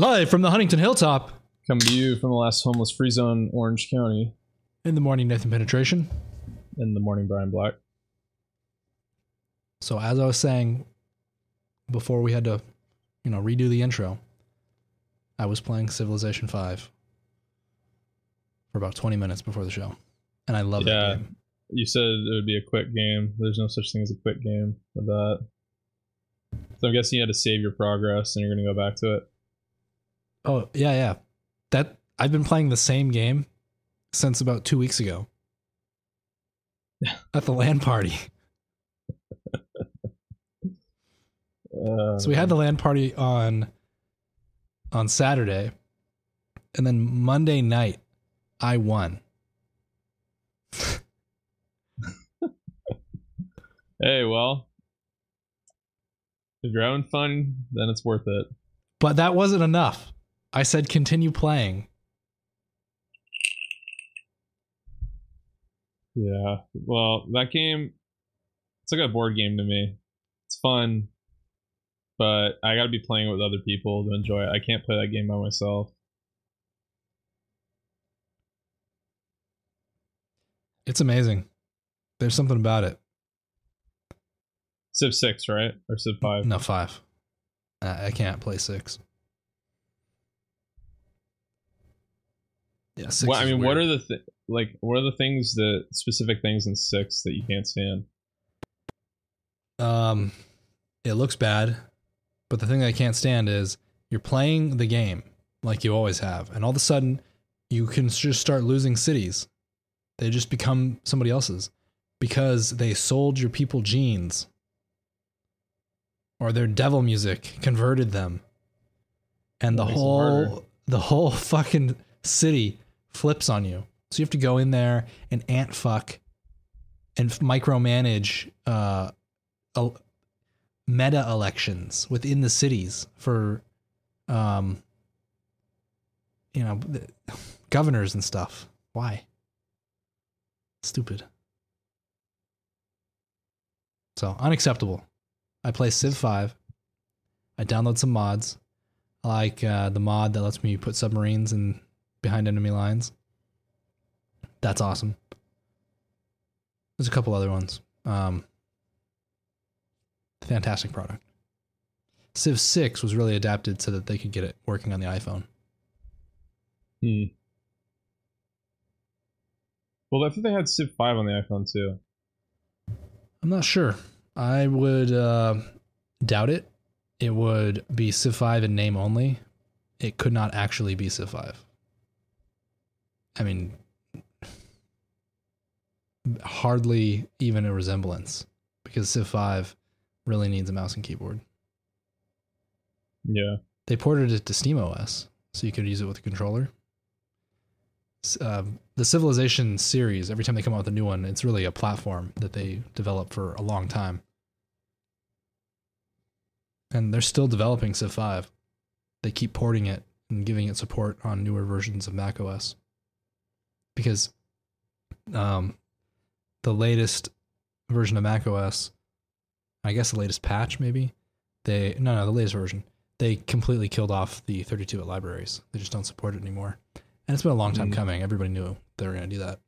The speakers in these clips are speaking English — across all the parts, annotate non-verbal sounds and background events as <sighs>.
Live from the Huntington Hilltop Coming to you from the last homeless free zone, Orange County, in the morning, Nathan Penetration. in the morning, Brian Black. So, as I was saying before we had to, you know, redo the intro, I was playing Civilization 5 for about 20 minutes before the show. And I love Yeah. that game. You said it would be a quick game. There's no such thing as a quick game with that. So I'm guessing you had to save your progress and you're going to go back to it. Oh, yeah, yeah. That I've been playing the same game since about 2 weeks ago. <laughs> At the LAN party. Uh, So we had the LAN party on on Saturday, and then Monday night, I won. <laughs> Hey, well, if you're having fun, then it's worth it. But that wasn't enough. I said continue playing. Yeah. Well, that game, it's like a board game to me. It's fun, but I got to be playing it with other people to enjoy it. I can't play that game by myself. It's amazing. There's something about it. Civ 6, right? Or Civ 5? No five. I I can't play six. Yeah, six. What, I mean, what are the th- like? What are the things that specific things in six that you can't stand? Um, it looks bad, but the thing I can't stand is you're playing the game like you always have, and all of a sudden you can just start losing cities. They just become somebody else's because they sold your people genes or their devil music converted them, and the whole the whole <laughs> fucking city flips on you. So you have to go in there and ant fuck and micromanage uh, el- meta elections within the cities for um you know <laughs> governors and stuff. Why? Stupid. So unacceptable. I play civ 5 i download some mods I like uh, the mod that lets me put submarines in behind enemy lines that's awesome there's a couple other ones um fantastic product. Civ 6 was really adapted so that they could get it working on the iPhone. Hmm. Well, I think they had Civ 5 on the iPhone too. I'm not sure. I would uh, doubt it. It would be Civ 5 in name only. It could not actually be Civ 5. I mean, hardly even a resemblance because Civ 5 really needs a mouse and keyboard. Yeah. they ported it to SteamOS, so you could use it with a controller. Um, the Civilization series, every time they come out with a new one, it's really a platform that they develop for a long time. And they're still developing Civ 5. They keep porting it and giving it support on newer versions of macOS. Because um, the latest version of macOS, I guess the latest patch maybe, they no no the latest version they completely killed off the 32-bit libraries. They just don't support it anymore. And it's been a long time Mm. coming. Everybody knew they were going to do that.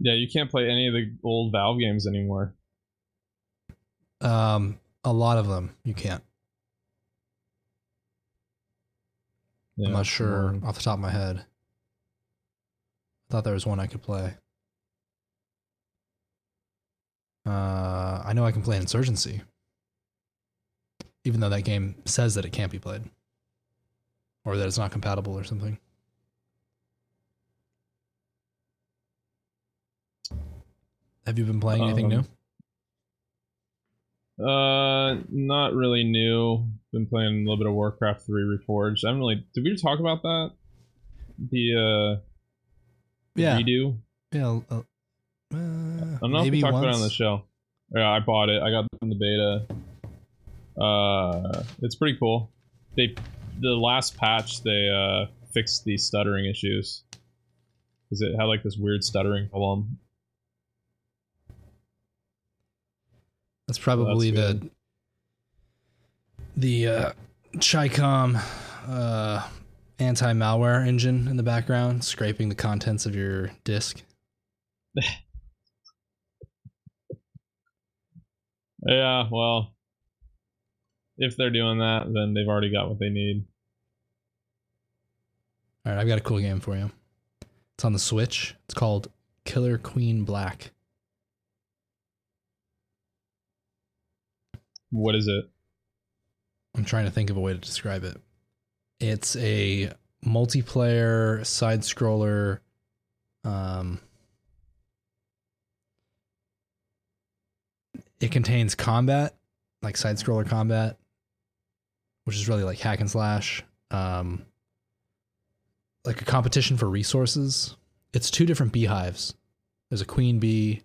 Yeah, you can't play any of the old Valve games anymore. Um, a lot of them you can't. Yeah, I'm not sure um, off the top of my head. I thought there was one I could play. Uh, I know I can play Insurgency, even though that game says that it can't be played, or that it's not compatible or something. Have you been playing anything new? Um, Uh, not really new. Been playing a little bit of Warcraft 3 Reforged. I haven't really. Did we talk about that? The uh, Yeah, redo. yeah. Uh, uh, I don't know if we talked once. about it on the show. Yeah, I bought it. I got it in the beta. Uh, it's pretty cool. They the last patch they uh fixed the stuttering issues because it had like this weird stuttering problem. That's probably the the uh, Chicom uh, anti malware engine in the background scraping the contents of your disk. <laughs> Yeah, well, if they're doing that, then they've already got what they need. All right, I've got a cool game for you. It's on the Switch. It's called Killer Queen Black. What is it? I'm trying to think of a way to describe it. It's a multiplayer side scroller um it contains combat, like side scroller combat, which is really like hack and slash. Um like a competition for resources. It's two different beehives. There's a queen bee.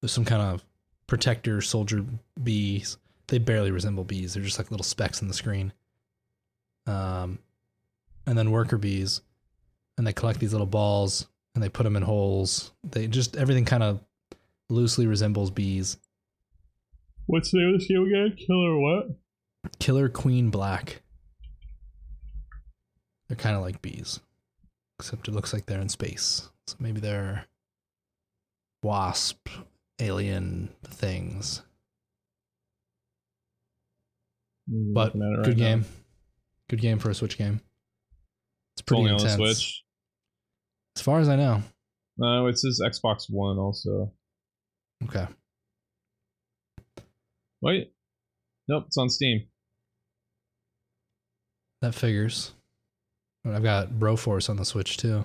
There's some kind of protector soldier bees. They barely resemble bees. They're just like little specks in the screen. Um, and then worker bees, and they collect these little balls and they put them in holes. They just everything kind of loosely resembles bees. What's the name of this game again? Killer what? Killer Queen Black. They're kind of like bees, except it looks like they're in space. So maybe they're wasp alien things. But looking at it right good now. game. Good game for a Switch game. It's It's pretty only intense. the Switch. As far as I know. No, it says Xbox One also. Okay. Wait. Nope, it's on Steam. That figures. I've got Broforce on the Switch too.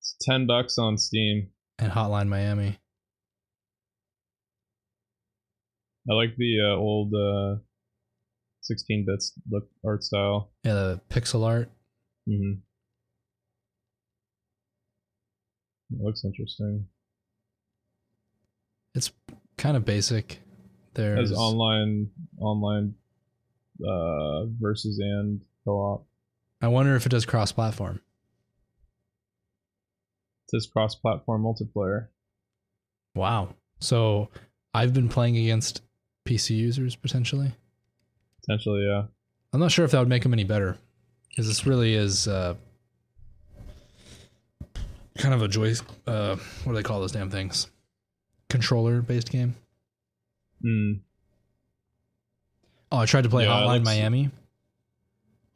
It's ten bucks on Steam. And Hotline Miami. I like the uh, old uh, 16 bits look art style. Yeah, the pixel art. hmm It looks interesting. It's kind of basic. There's has online online uh, versus and co-op. I wonder if it does cross platform. It says cross-platform multiplayer. Wow. So I've been playing against PC users potentially. Potentially, yeah. I'm not sure if that would make them any better. Because this really is uh, kind of a joy. Uh, what do they call those damn things? Controller based game. Mm. Oh, I tried to play Yeah, Hotline Miami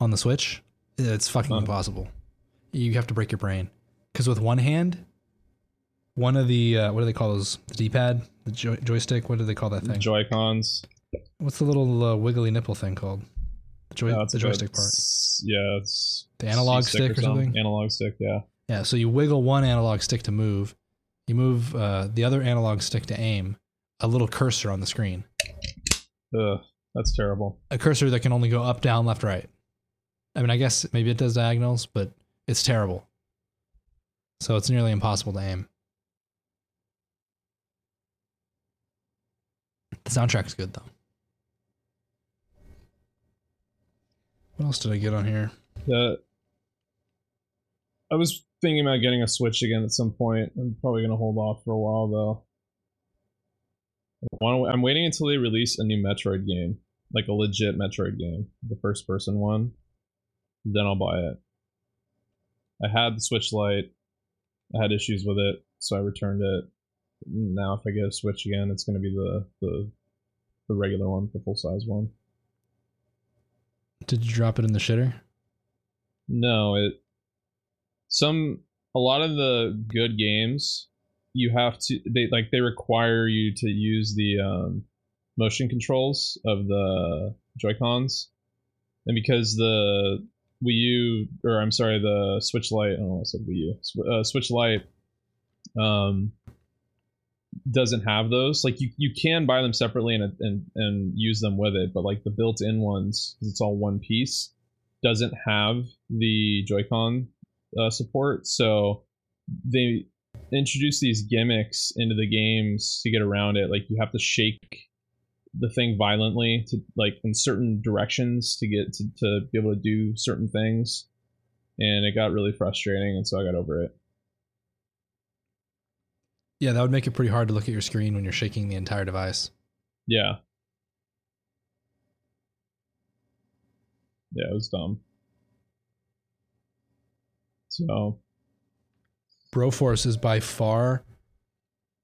on the Switch. It's fucking impossible. You have to break your brain because with one hand, one of the uh, what do they call those? The D-pad, the joy- joystick. What do they call that thing? Joy Cons. What's the little uh, wiggly nipple thing called? The, joy- the joystick part. Yeah, it's The analog C stick or something? Analog stick, yeah. Yeah. So you wiggle one analog stick to move. You move uh, the other analog stick to aim. A little cursor on the screen. Ugh, that's terrible. A cursor that can only go up, down, left, right. I mean, I guess maybe it does diagonals, but it's terrible. So it's nearly impossible to aim. Soundtrack's good though. What else did I get on here? The I was thinking about getting a Switch again at some point. I'm probably gonna hold off for a while though. I'm waiting until they release a new Metroid game, like a legit Metroid game, the first person one. Then I'll buy it. I had the Switch Lite. I had issues with it, so I returned it. Now, if I get a Switch again, it's gonna be the the, the regular one, the full size one. Did you drop it in the shitter? No, it some a lot of the good games you have to they like they require you to use the um, motion controls of the Joy Cons, and because the Wii U or I'm sorry the Switch Lite I don't know I said Wii U uh, Switch Lite um doesn't have those like you, you can buy them separately and, and and use them with it but like the built-in ones it's all one piece doesn't have the Joy-Con uh, support, so they introduce these gimmicks into the games to get around it. Like you have to shake the thing violently to like in certain directions to get to, to be able to do certain things, and it got really frustrating, and so I got over it. Yeah, that would make it pretty hard to look at your screen when you're shaking the entire device. Yeah, Yeah, it was dumb. So Broforce is by far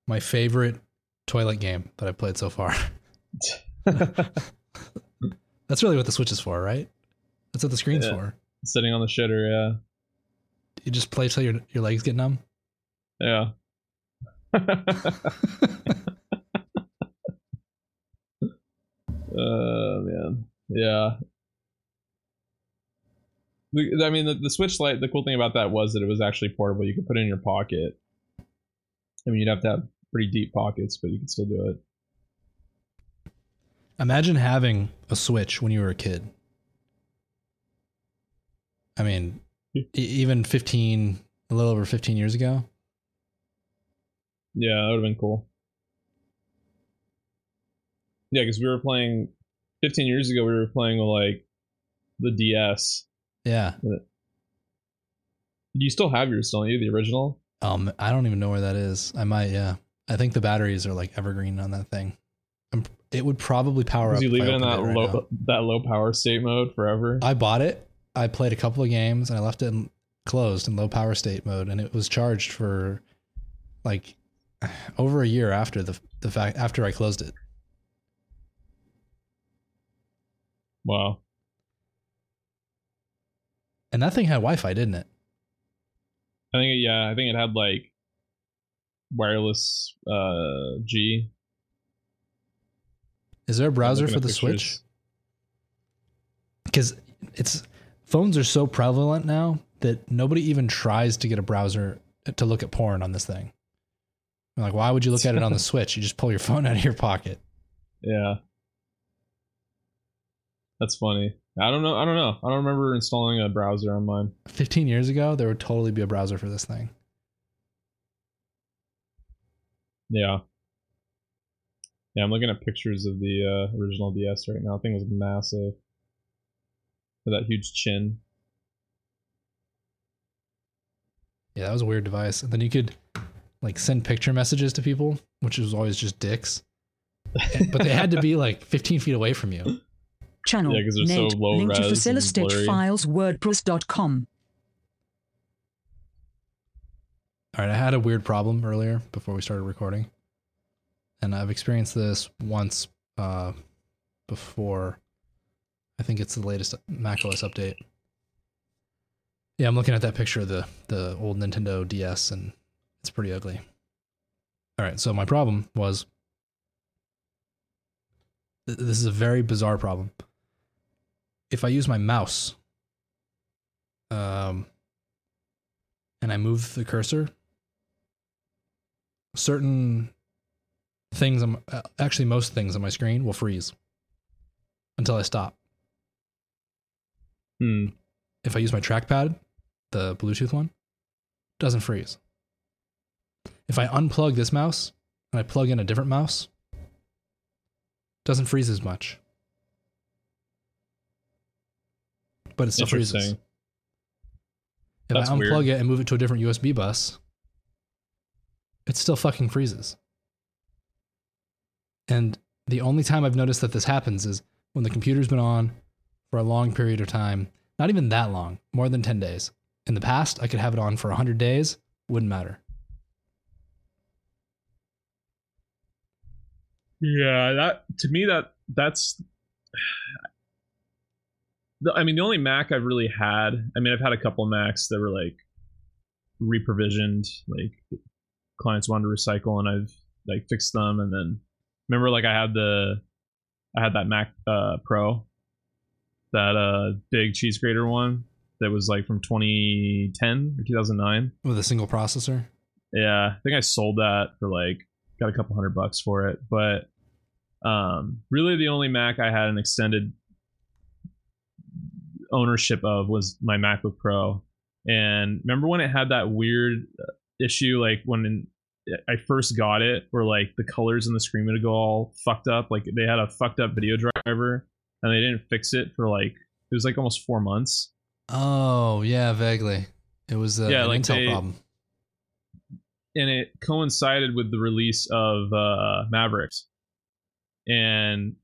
my favorite toilet game that I've played so far. <laughs> That's really what the Switch is for, right? That's what the screen's Yeah. for. sitting on the shitter, yeah. You just play till your your legs get numb. yeah. Yeah. uh man. Yeah. I mean, the, the Switch Lite. The cool thing about that was that it was actually portable. You could put it in your pocket. I mean, you'd have to have pretty deep pockets, but you could still do it. Imagine having a Switch when you were a kid. I mean, even 15, a little over 15 years ago. Yeah, that would have been cool. Yeah, because we were playing 15 years ago. We were playing with like the DS. Yeah. You still have yours, don't you? The original. Um, I don't even know where that is. I might, yeah. I think the batteries are like evergreen on that thing. I'm, it would probably power up. You leave it in that opened right low now. that low power state mode forever. I bought it. I played a couple of games and I left it in, closed in low power state mode, and it was charged for like <sighs> over a year after the the fact after I closed it. wow. And that thing had Wi-Fi, didn't it? I think yeah, I think it had like wireless uh G. Is there a browser for the pictures. Switch? Because it's phones are so prevalent now that nobody even tries to get a browser to look at porn on this thing. I'm like, why would you look at it on the <laughs> Switch? You just pull your phone out of your pocket. Yeah. That's funny. I don't know. I don't know. I don't remember installing a browser on mine. 15 years ago, there would totally be a browser for this thing. Yeah. Yeah, I'm looking at pictures of the uh, original DS right now. The thing was massive. With that huge chin. Yeah, that was a weird device. And then you could like send picture messages to people, which was always just dicks. But they had to be like 15 feet away from you. Channel Yeah, 'cause they're so link to res and Facilitate blurry. files WordPress.com. All right, I had a weird problem earlier before we started recording. And I've experienced this once uh, before. I think it's the latest macOS update. Yeah, I'm looking at that picture of the the old Nintendo DS and it's pretty ugly. All right, so my problem was th- this is a very bizarre problem. If I use my mouse um and I move the cursor certain things on uh, actually most things on my screen will freeze until I stop. Hmm. If I use my trackpad, the Bluetooth one, doesn't freeze. If I unplug this mouse and I plug in a different mouse, doesn't freeze as much. But it still freezes. If That's I unplug weird. it and move it to a different USB bus, it still fucking freezes. And the only time I've noticed that this happens is when the computer's been on for a long period of time, not even that long, more than 10 days. In the past, I could have it on for 100 days, wouldn't matter. Yeah, that to me that that's. I mean, the only Mac I've really had. I mean, I've had a couple of Macs that were like reprovisioned, like clients wanted to recycle, and I've like fixed them. And then remember, like I had the, I had that Mac uh, Pro, that uh big cheese grater one that was like from 2010 or 2009. With a single processor. Yeah, I think I sold that for like got a couple hundred bucks for it, but um really the only Mac I had an extended ownership of was my MacBook Pro. And remember when it had that weird uh, issue like when I first got it where like the colors in the screen would go all fucked up, like they had a fucked up video driver and they didn't fix it for like it was like almost 4 months. Oh, yeah, vaguely. It was uh, Yeah, like Intel they- problem. And it coincided with the release of uh, Mavericks, and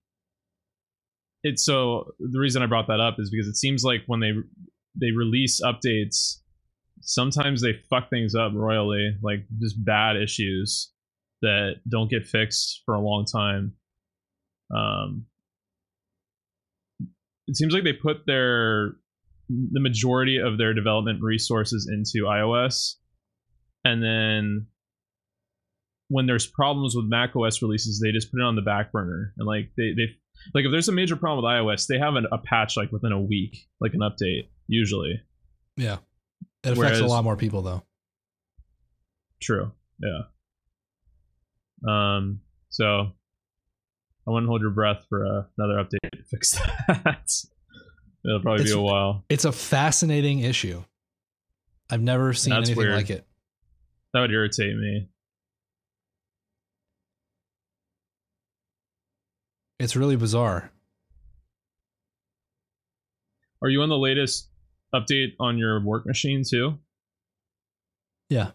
it's so the reason I brought that up is because it seems like when they they release updates, sometimes they fuck things up royally, like just bad issues that don't get fixed for a long time. Um, it seems like they put their the majority of their development resources into iOS, and then when there's problems with Mac OS releases, they just put it on the back burner and like they they like if there's a major problem with iOS, they have an, a patch like within a week, like an update usually. Yeah. It affects Whereas- a lot more people though. True. Yeah. Um. So I wouldn't hold your breath for uh, another update to fix <laughs> that. It'll probably It's- be a while. It's a fascinating issue. I've never seen That's anything weird. like it. That would irritate me. It's really bizarre. Are you on the latest update on your work machine too? Yeah.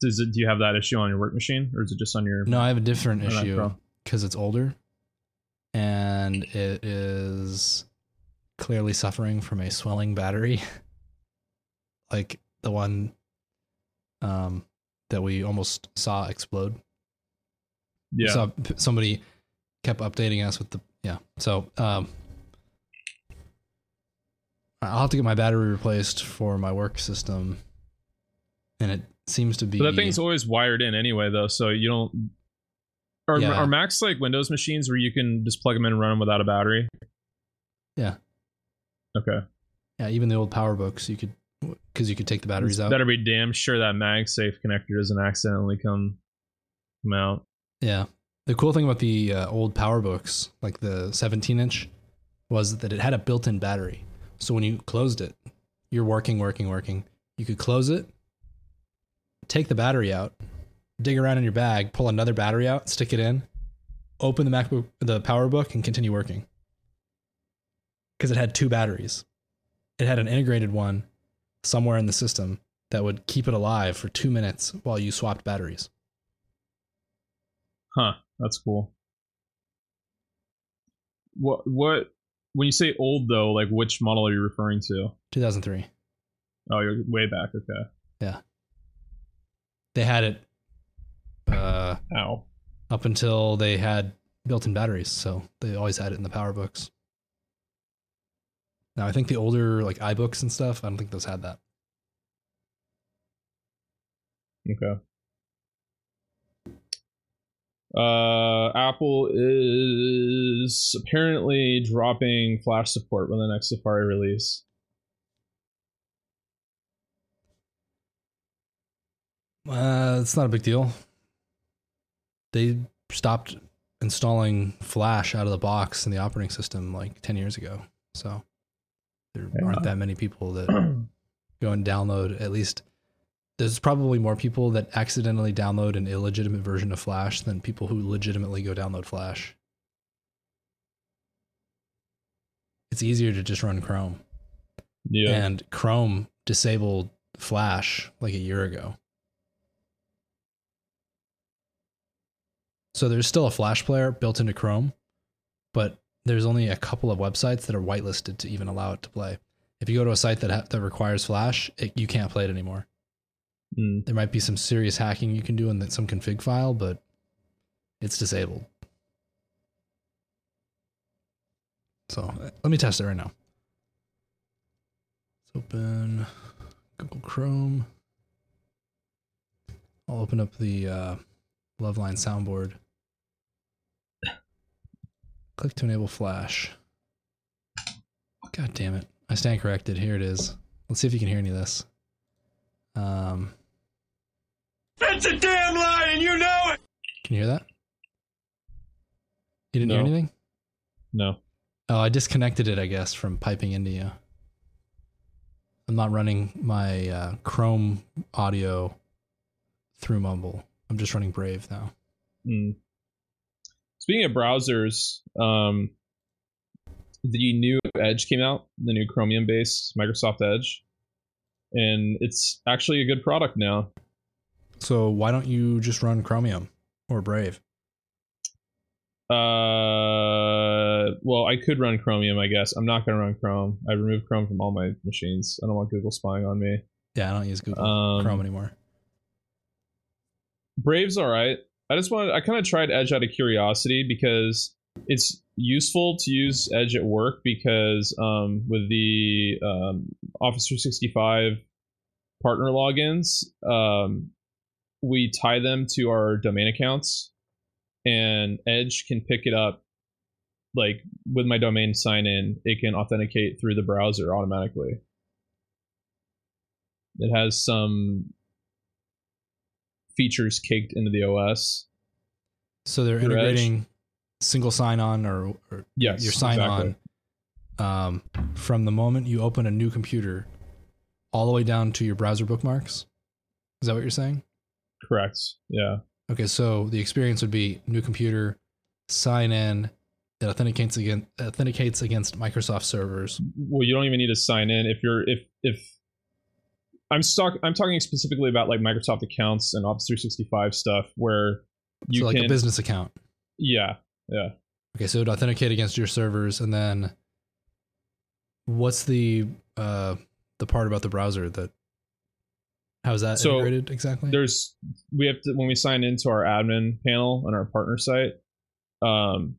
Does it? Do you have that issue on your work machine, or is it just on your? No, I have a different issue because it's older and it is clearly suffering from a swelling battery. <laughs> like the one um, that we almost saw explode. Yeah. p- somebody kept updating us with the yeah. So um, I'll have to get my battery replaced for my work system, and it seems to be But that thing's always wired in anyway, though, so you don't. Are, Yeah. are Macs like Windows machines where you can just plug them in and run them without a battery? Yeah. Okay. yeah. Even the old PowerBooks, you could because you could take the batteries out. Better be damn sure that MagSafe connector doesn't accidentally come come out. Yeah. The cool thing about the uh, old PowerBooks, like the 17 inch, was that it had a built in battery. So when you closed it, you're working, working, working. You could close it, take the battery out, dig around in your bag, pull another battery out, stick it in, open the MacBook, the PowerBook, and continue working. Because it had two batteries. It had an integrated one somewhere in the system that would keep it alive for two minutes while you swapped batteries. Huh. That's cool. What what when you say old though, like which model are you referring to? 2003. Oh, you're way back. Okay. Yeah. They had it uh, Ow. up until they had built-in batteries, so they always had it in the PowerBooks. Now I think the older like iBooks and stuff, I don't think those had that. Okay. Uh, Apple is apparently dropping Flash support with the next Safari release. Uh, it's not a big deal. They stopped installing Flash out of the box in the operating system like 10 years ago. So there Yeah. aren't that many people that go and download at least there's probably more people that accidentally download an illegitimate version of Flash than people who legitimately go download Flash. It's easier to just run Chrome. yeah. And Chrome disabled Flash like a year ago. So there's still a Flash player built into Chrome, but there's only a couple of websites that are whitelisted to even allow it to play. If you go to a site that ha- that requires Flash, it, you can't play it anymore. Mm. There might be some serious hacking you can do in the, some config file, but it's disabled. So uh, let me test it right now. Let's open Google Chrome. I'll open up the uh, Loveline soundboard. Click to enable Flash. God damn it. I stand corrected. Here it is. Let's see if you can hear any of this. Um, That's a damn lie, and you know it! Can you hear that? You didn't hear anything? No. Oh, I disconnected it, I guess, from piping into you. I'm not running my uh, Chrome audio through Mumble. I'm just running Brave now. Mm. Speaking of browsers, um, the new Edge came out, the new Chromium based Microsoft Edge, and it's actually a good product now. So why don't you just run Chromium or Brave? Uh, well, I could run Chromium, I guess. I'm not gonna run Chrome. I removed Chrome from all my machines. I don't want Google spying on me. Yeah, I don't use Google Um, Chrome anymore. Brave's all right. I just wanted. I kind of tried Edge out of curiosity because it's useful to use Edge at work because um, with the um, Office 365 partner logins, um, we tie them to our domain accounts, and Edge can pick it up. Like with my domain sign in, it can authenticate through the browser automatically. It has some features caked into the OS. So they're through Edge. integrating single sign on or, or Yes, your sign exactly. on um, from the moment you open a new computer all the way down to your browser bookmarks. Is that what you're saying? Correct. Yeah. Okay, so the experience would be new computer, sign in, it authenticates against authenticates against Microsoft servers. Well, you don't even need to sign in if you're if if I'm stuck. I'm talking specifically about like Microsoft accounts and Office 365 stuff where you so like can. a business account. yeah. Yeah. Okay, so it would authenticate against your servers, and then what's the uh the part about the browser that how is that So, integrated exactly? There's we have to when we sign into our admin panel on our partner site. Um,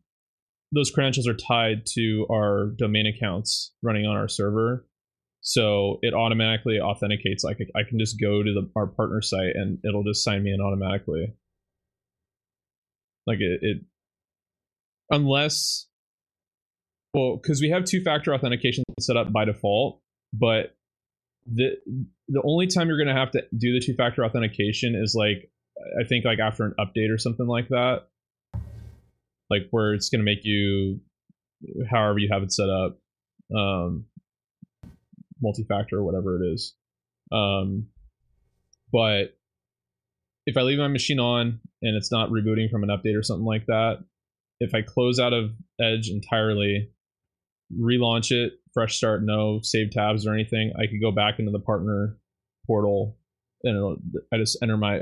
those credentials are tied to our domain accounts running on our server. So it automatically authenticates. Like I can just go to the our partner site and it'll just sign me in automatically. Like it, it unless well, because we have two-factor authentication set up by default, but the the only time you're gonna have to do the two-factor authentication is like I think like after an update or something like that. Like where it's gonna make you however you have it set up. Um multi-factor or whatever it is. Um, but if I leave my machine on and it's not rebooting from an update or something like that, if I close out of Edge entirely, relaunch it, fresh start, no save tabs or anything, I could go back into the partner portal and I just enter my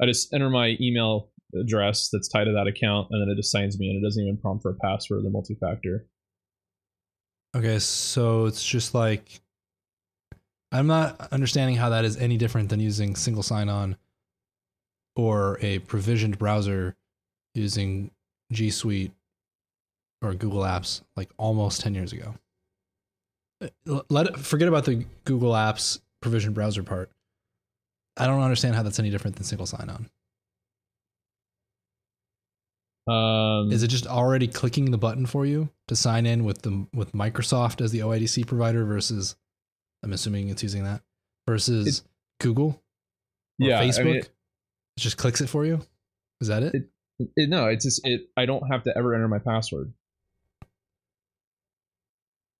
I just enter my email address that's tied to that account and then it just signs me in. It doesn't even prompt for a password or the multi-factor. okay, so it's just like I'm not understanding how that is any different than using single sign on or a provisioned browser using G Suite or Google Apps like almost 10 years ago. Uh, Let it, forget about the Google Apps provisioned browser part. I don't understand how that's any different than single sign on. Um, Is it just already clicking the button for you to sign in with the with Microsoft as the OIDC provider versus I'm assuming it's using that versus Google or yeah, Facebook? I mean, it just clicks it for you. Is that it? It- it, no, it's just it. I don't have to ever enter my password.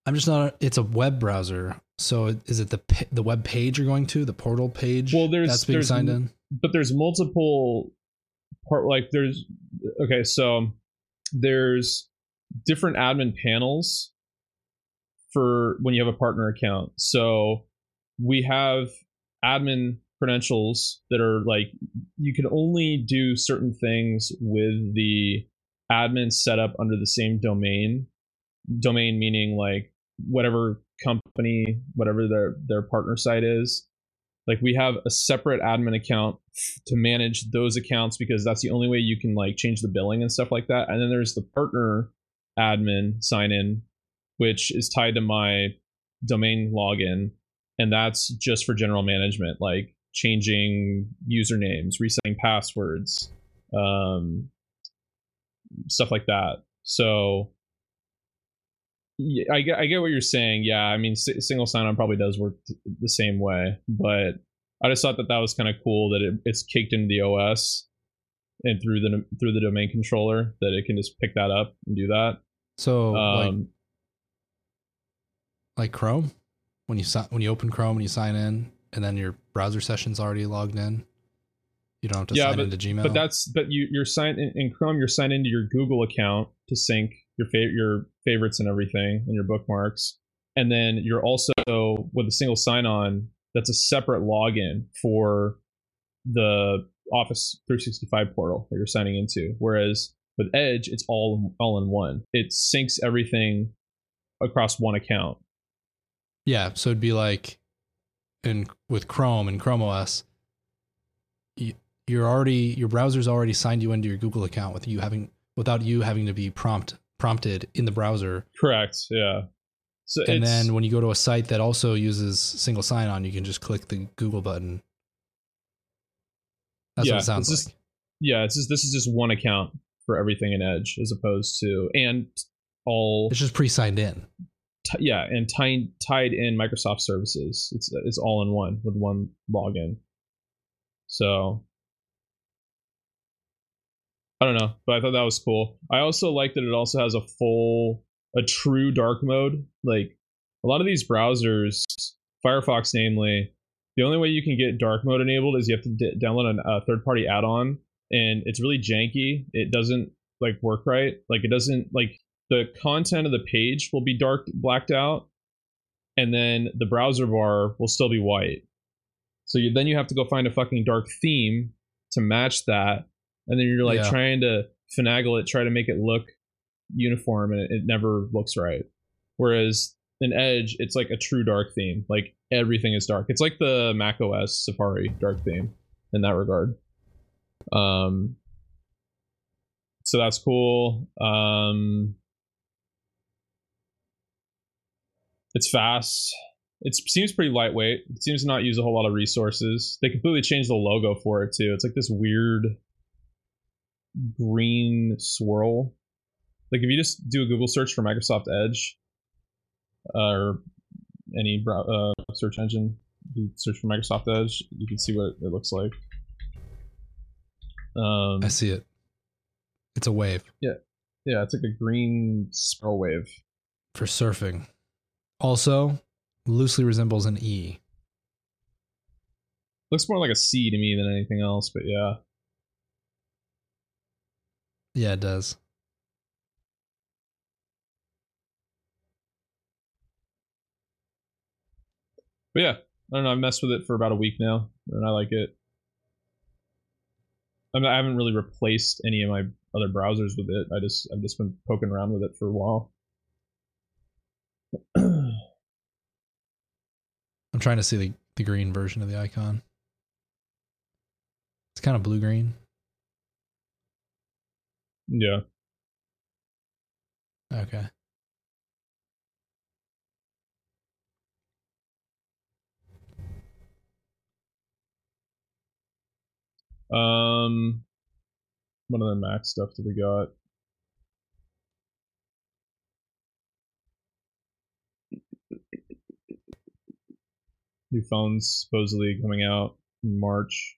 I'm just not. It's a web browser, so is it the the web page you're going to the portal page? Well, there's- that's being there's signed in. But there's multiple part like there's okay, so there's different admin panels for when you have a partner account. So we have admin credentials that are like you can only do certain things with the admin setup under the same domain. Domain meaning like whatever company, whatever their their partner site is. Like we have a separate admin account to manage those accounts because that's the only way you can like change the billing and stuff like that. And then there's the partner admin sign in, which is tied to my domain login. And that's just for general management, like changing usernames, resetting passwords, um, stuff like that. So I get, I get what you're saying. Yeah, I mean, single sign-on probably does work the same way, but I just thought that that was kind of cool that it, it's kicked into the OS and through the through the domain controller that it can just pick that up and do that. So like Um, like Chrome, when you when you open Chrome and you sign in, and then your browser session's already logged in, you don't have to Yeah, sign into Gmail. but that's but you you're signed in, in Chrome. You're signed into your Google account to sync your fa- your favorites and everything and your bookmarks, and then you're also with a single sign-on. That's a separate login for the Office 365 portal that you're signing into. Whereas With Edge, it's all all in one. It syncs everything across one account. Yeah, so it'd be like in with Chrome and Chrome OS, you, you're already your browser's already signed you into your Google account with you having without you having to be prompt prompted in the browser. Correct. Yeah. So And then when you go to a site that also uses single sign on, you can just click the Google button. That's Yeah, what it sounds it's just- like. yeah, it's just this is just one account for everything in Edge as opposed to and all It's just pre-signed in. T- yeah, and tied tied in Microsoft services. It's it's all in one with one login. So I don't know, but I thought that was cool. I also like that it also has a full a true dark mode. Like a lot of these browsers, Firefox namely, the only way you can get dark mode enabled is you have to d- download an- a third party add-on and it's really janky. It doesn't like work right. Like it doesn't like the content of the page will be dark blacked out and then the browser bar will still be white. So you, then you have to go find a fucking dark theme to match that and then you're like Yeah. trying to finagle it try to make it look uniform and it, it never looks right. Whereas in edge it's like a true dark theme. Like everything is dark. It's like the mac os safari dark theme in that regard. Um so that's cool. Um it's fast. It seems pretty lightweight. It seems to not use a whole lot of resources. They completely changed the logo for it too. It's like this weird green swirl. Like if you just do a google search for microsoft edge uh, or any uh, search engine you search for microsoft edge you can see what it looks like. Um I see it. It's a wave. Yeah, yeah it's like a green swirl wave. For surfing. Also, loosely resembles an E. looks more like a c to me than anything else but yeah Yeah, it does. But yeah, I don't know. I've messed with it for about a week now, and I like it. I, mean, I haven't really replaced any of my other browsers with it. I just I've just been poking around with it for a while. <clears throat> I'm trying to see the, the green version of the icon. It's kind of blue green. yeah, Okay. um, what other Mac stuff that we got? New phones supposedly coming out in March.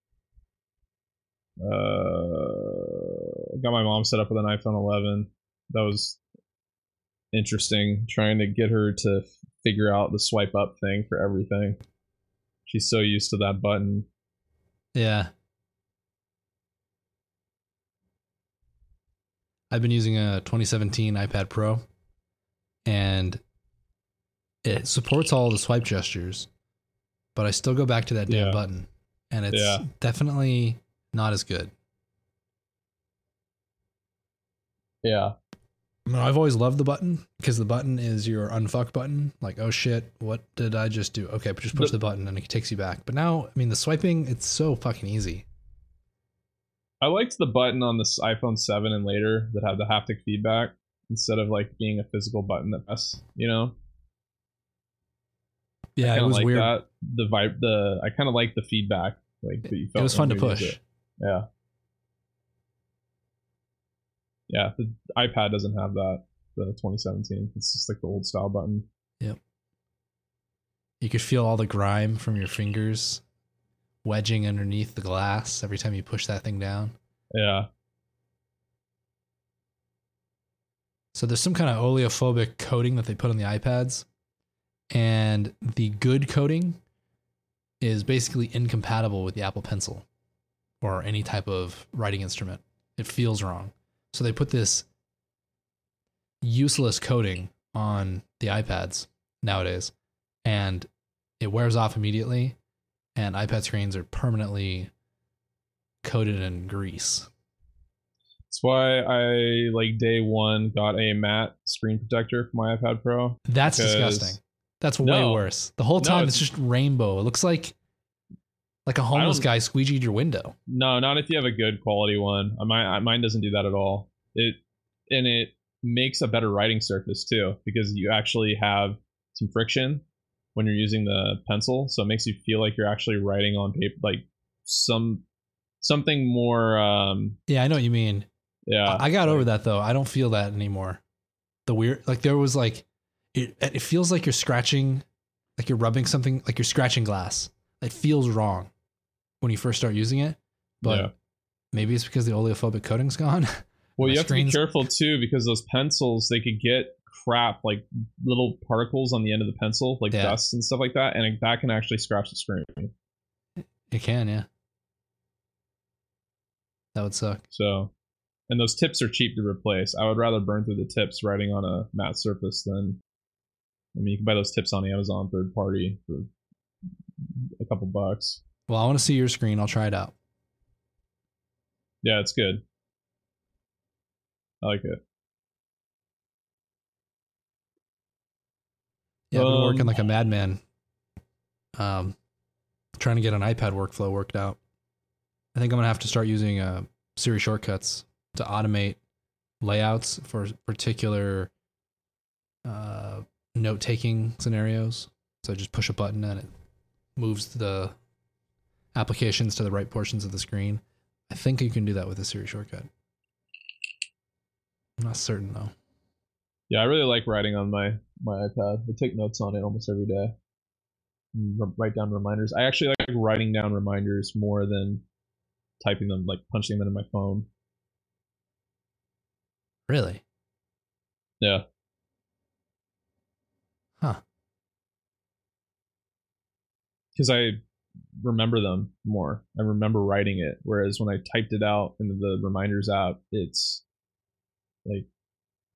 Uh, got my mom set up with an iPhone 11. That was interesting. Trying to get her to figure out the swipe up thing for everything. She's so used to that button. Yeah. I've been using a 2017 iPad Pro and it supports all the swipe gestures, but I still go back to that damn Yeah. button and it's Yeah. definitely not as good. Yeah. I mean, I've always loved the button because the button is your unfuck button. Like, oh shit, what did I just do? Okay, but just push The- the button and it takes you back. But now, I mean, the swiping, it's so fucking easy. I liked the button on this iPhone 7 and later that had the haptic feedback instead of like being a physical button that press, you know? Yeah, it was like weird. that. The vibe the I kinda like the feedback. Like that you felt It was fun to when you used push. it. Yeah. Yeah, the iPad doesn't have that. The 2017. It's just like the old style button. Yep. You could feel all the grime from your fingers wedging underneath the glass every time you push that thing down. Yeah. So there's some kind of oleophobic coating that they put on the iPads, and the good coating is basically incompatible with the Apple Pencil or any type of writing instrument. It feels wrong. So they put this useless coating on the iPads nowadays, and it wears off immediately, and iPad screens are permanently coated in grease. That's why I like day one got a matte screen protector for my iPad Pro. That's disgusting. That's way No. worse. The whole No, time it's- it's just rainbow. It looks like like a homeless guy squeegeed your window. No, not if you have a good quality one. Mine, mine doesn't do that at all. It and it makes a better writing surface too because you actually have some friction when you're using the pencil, so it makes you feel like you're actually writing on paper, like some something more. Um, Yeah, I know what you mean. yeah, I got like- over that though. I don't feel that anymore. The weird, like there was like, it, it feels like you're scratching, like you're rubbing something, like you're scratching glass. It feels wrong when you first start using it, but Yeah. maybe it's because the oleophobic coating's gone. <laughs> Well, you have to be careful too because those pencils they could get crap like little particles on the end of the pencil, like Yeah. dust and stuff like that, and it, that can actually scratch the screen. it can, yeah. That would suck. So, and those tips are cheap to replace. I would rather burn through the tips writing on a matte surface than. I mean, you can buy those tips on Amazon third party for a couple bucks. Well, I want to see your screen. I'll try it out. Yeah, it's good. I like it. Yeah, I've been working Um, like a madman. Um, trying to get an iPad workflow worked out. I think I'm gonna have to start using uh, Siri shortcuts to automate layouts for particular uh, note taking scenarios. So I just push a button and it moves the applications to the right portions of the screen. I think you can do that with a Siri shortcut. I'm not certain though. Yeah, I really like writing on my my iPad. I take notes on it almost every day. Mm, r- Write down reminders. I actually like writing down reminders more than typing them, like punching them into my phone. Really? Yeah. Huh. Because I remember them more. I remember writing it. Whereas when I typed it out into the reminders app, it's like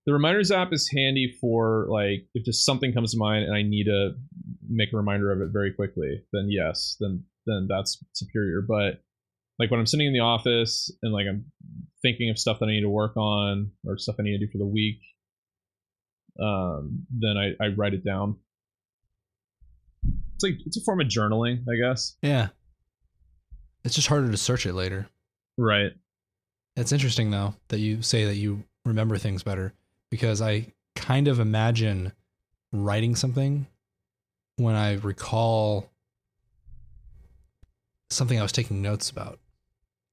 the reminders app is handy for like if just something comes to mind and I need to make a reminder of it very quickly, then yes, then then that's superior. But like when I'm sitting in the office and like I'm thinking of stuff that I need to work on or stuff I need to do for the week, um, then I, I write it down. It's like it's a form of journaling, I guess. Yeah. It's just harder to search it later. Right. It's interesting though that you say that you remember things better because I kind of imagine writing something when I recall something I was taking notes about.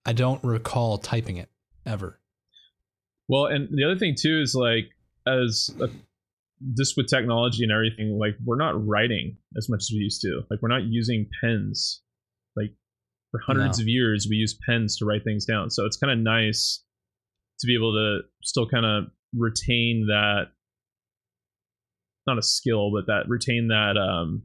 I don't recall typing it ever. Well, and the other thing too is like as a, just with technology and everything, like we're not writing as much as we used to. Like we're not using pens. Like for hundreds No. of years, we use pens to write things down. So it's kind of nice to be able to still kind of retain that not a skill, but that retain that um,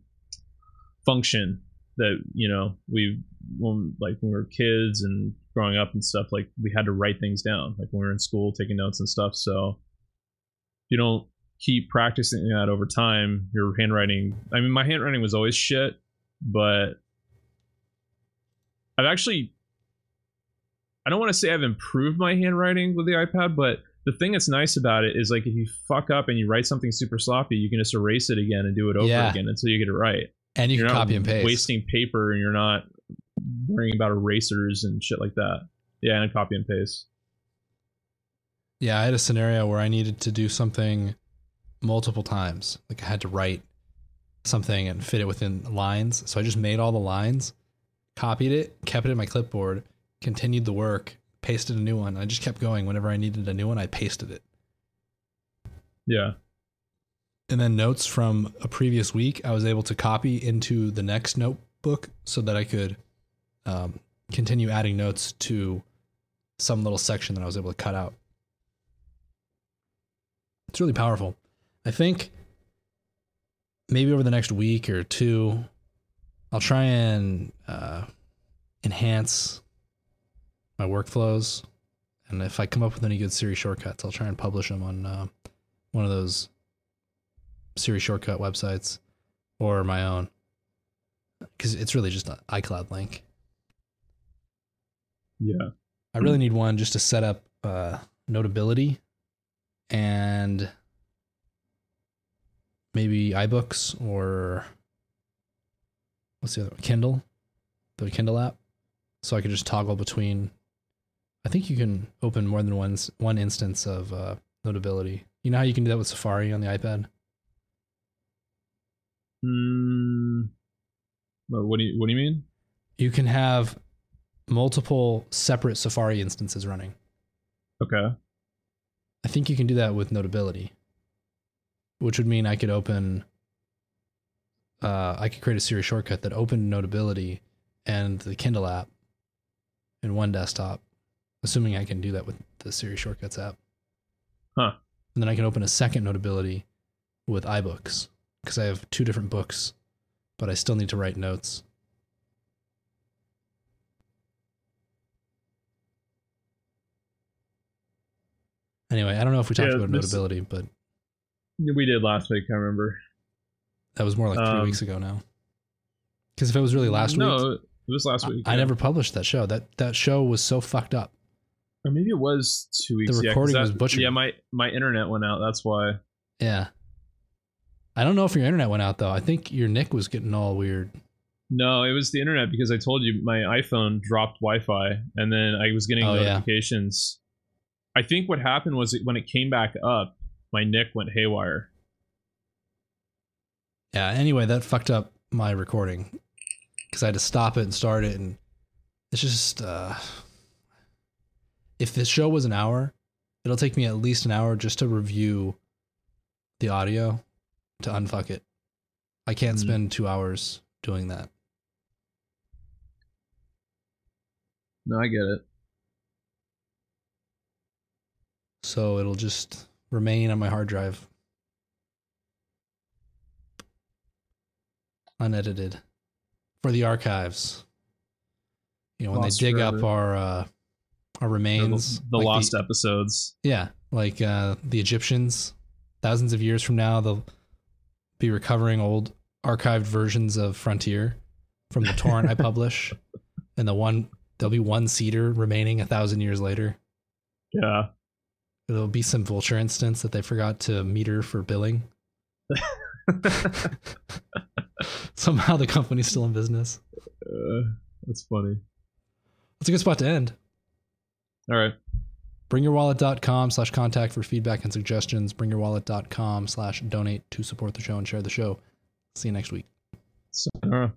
function that you know we when like when we were kids and growing up and stuff like we had to write things down like when we were in school taking notes and stuff so if you don't keep practicing that over time your handwriting i mean my handwriting was always shit but i've actually i don't want to say i've improved my handwriting with the ipad but the thing that's nice about it is like if you fuck up and you write something super sloppy you can just erase it again and do it over Yeah. again until you get it right And you you're can not copy and paste. wasting paper and you're not worrying about erasers and shit like that yeah and copy and paste Yeah, I had a scenario where I needed to do something multiple times. Like I had to write something and fit it within lines. So I just made all the lines, copied it, kept it in my clipboard, continued the work, pasted a new one. I just kept going. Whenever I needed a new one, I pasted it. yeah And then notes from a previous week, I was able to copy into the next notebook so that I could um, continue adding notes to some little section that I was able to cut out. It's really powerful. I think maybe over the next week or two, I'll try and uh, enhance my workflows. And if I come up with any good Siri shortcuts, I'll try and publish them on uh, one of those Siri shortcut websites or my own. Because it's really just an iCloud link. yeah I really need one just to set up uh, Notability and maybe iBooks or what's the other one? Kindle, the Kindle app. So I could just toggle between. I think you can open more than one one instance of uh, Notability. You know how you can do that with Safari on the iPad. Hmm. What what do you What do you mean? You can have multiple separate Safari instances running. Okay. I think you can do that with Notability, which would mean I could open. Uh, I could create a Siri shortcut that opened Notability and the Kindle app in one desktop, assuming I can do that with the Siri shortcuts app. Huh. And then I can open a second Notability with iBooks because I have two different books, but I still need to write notes. Anyway, I don't know if we talked Yeah, about this- Notability, but We did last week. I remember. that was more like three Um, weeks ago now. Because if it was really last no, week, no, it was last week. I, yeah. never published that show. That that show was so fucked up. Or maybe it was two weeks. yeah, 'cause recording that- was butchered. Yeah, my my internet went out. That's why. Yeah. I don't know if your internet went out though. I think your NIC was getting all weird. No, it was the internet because I told you my iPhone dropped Wi-Fi, and then I was getting Oh, yeah. notifications. I think what happened was when it came back up, my NIC went haywire. Yeah. Anyway, that fucked up my recording because I had to stop it and start it, and it's just. uh If this show was an hour, it'll take me at least an hour just to review the audio to unfuck it. I can't Mhm. spend two hours doing that. No, I get it. So it'll just remain on my hard drive. Unedited. For the archives. You know, when Lost they dig up our uh our remains. the like lost episodes. yeah, like uh the Egyptians, thousands of years from now, they'll be recovering old archived versions of Frontier from the torrent I <laughs> publish. And the one there'll be one seeder remaining a thousand years later. Yeah. There'll be some Vultr instance that they forgot to meter for billing. <laughs> Somehow the company's still in business. Uh, that's funny. That's a good spot to end. All right. Bringyourwallet.com slash contact for feedback and suggestions. Bringyourwallet.com slash donate to support the show and share the show. See you next week. Sayonara.